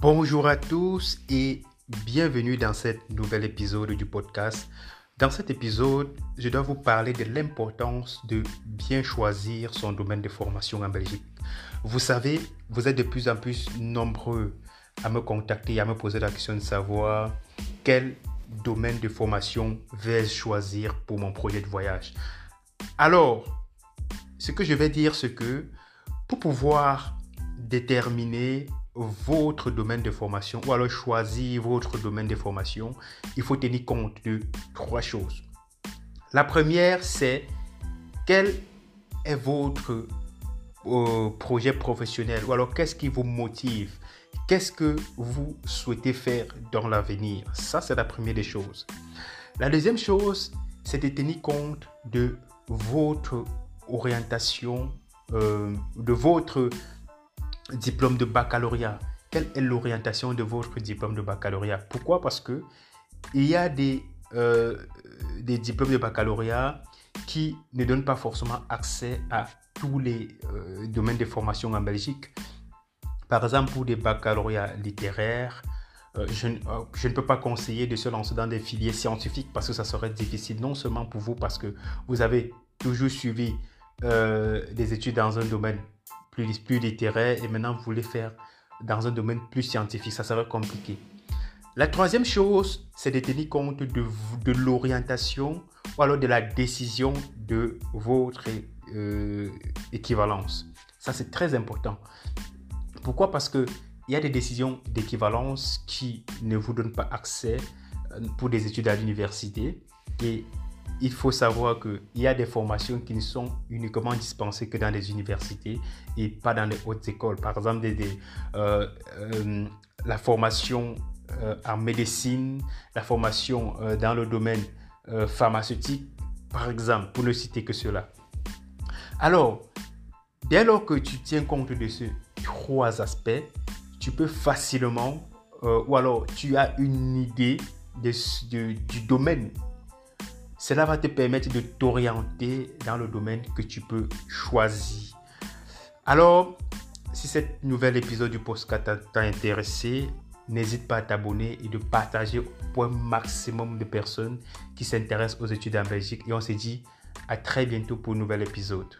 Bonjour à tous et bienvenue dans cet nouvel épisode du podcast. Dans cet épisode, je dois vous parler de l'importance de bien choisir son domaine de formation en Belgique. Vous savez, vous êtes de plus en plus nombreux à me contacter à me poser la question de savoir quel domaine de formation vais-je choisir pour mon projet de voyage. Alors, ce que je vais dire, c'est que pour pouvoir déterminer votre domaine de formation ou alors choisir votre domaine de formation, il faut tenir compte de trois choses. La première, c'est quel est votre euh, projet professionnel ou alors qu'est-ce qui vous motive? Qu'est-ce que vous souhaitez faire dans l'avenir? Ça, c'est la première des choses. La deuxième chose, c'est de tenir compte de votre orientation, euh, de votre diplôme de baccalauréat. Quelle est l'orientation de votre diplôme de baccalauréat? Pourquoi? Parce que il y a des, euh, des diplômes de baccalauréat qui ne donnent pas forcément accès à tous les euh, domaines de formation en Belgique. Par exemple, pour des baccalauréats littéraires, euh, je, je, ne peux pas conseiller de se lancer dans des filières scientifiques parce que ça serait difficile, non seulement pour vous, parce que vous avez toujours suivi des études dans un domaine plus, plus littéraire et maintenant vous voulez faire dans un domaine plus scientifique, ça serait compliqué. La troisième chose, c'est de tenir compte de, de l'orientation ou alors de la décision de votre euh, équivalence. Ça, c'est très important. Pourquoi? Parce qu'il y a des décisions d'équivalence qui ne vous donnent pas accès euh, pour des études à l'université. Et il faut savoir qu'il y a des formations qui ne sont uniquement dispensées que dans les universités et pas dans les hautes écoles. Par exemple, euh, euh, la formation euh, en médecine, la formation dans le domaine pharmaceutique, par exemple, pour ne citer que cela. Alors, dès lors que tu tiens compte de ces trois aspects, tu peux facilement, ou alors tu as une idée du domaine cela va te permettre de t'orienter dans le domaine que tu peux choisir. Alors, si cet nouvel épisode du podcast t'a intéressé, n'hésite pas à t'abonner et de partager au maximum de personnes qui s'intéressent aux études en Belgique. Et on se dit à très bientôt pour un nouvel épisode.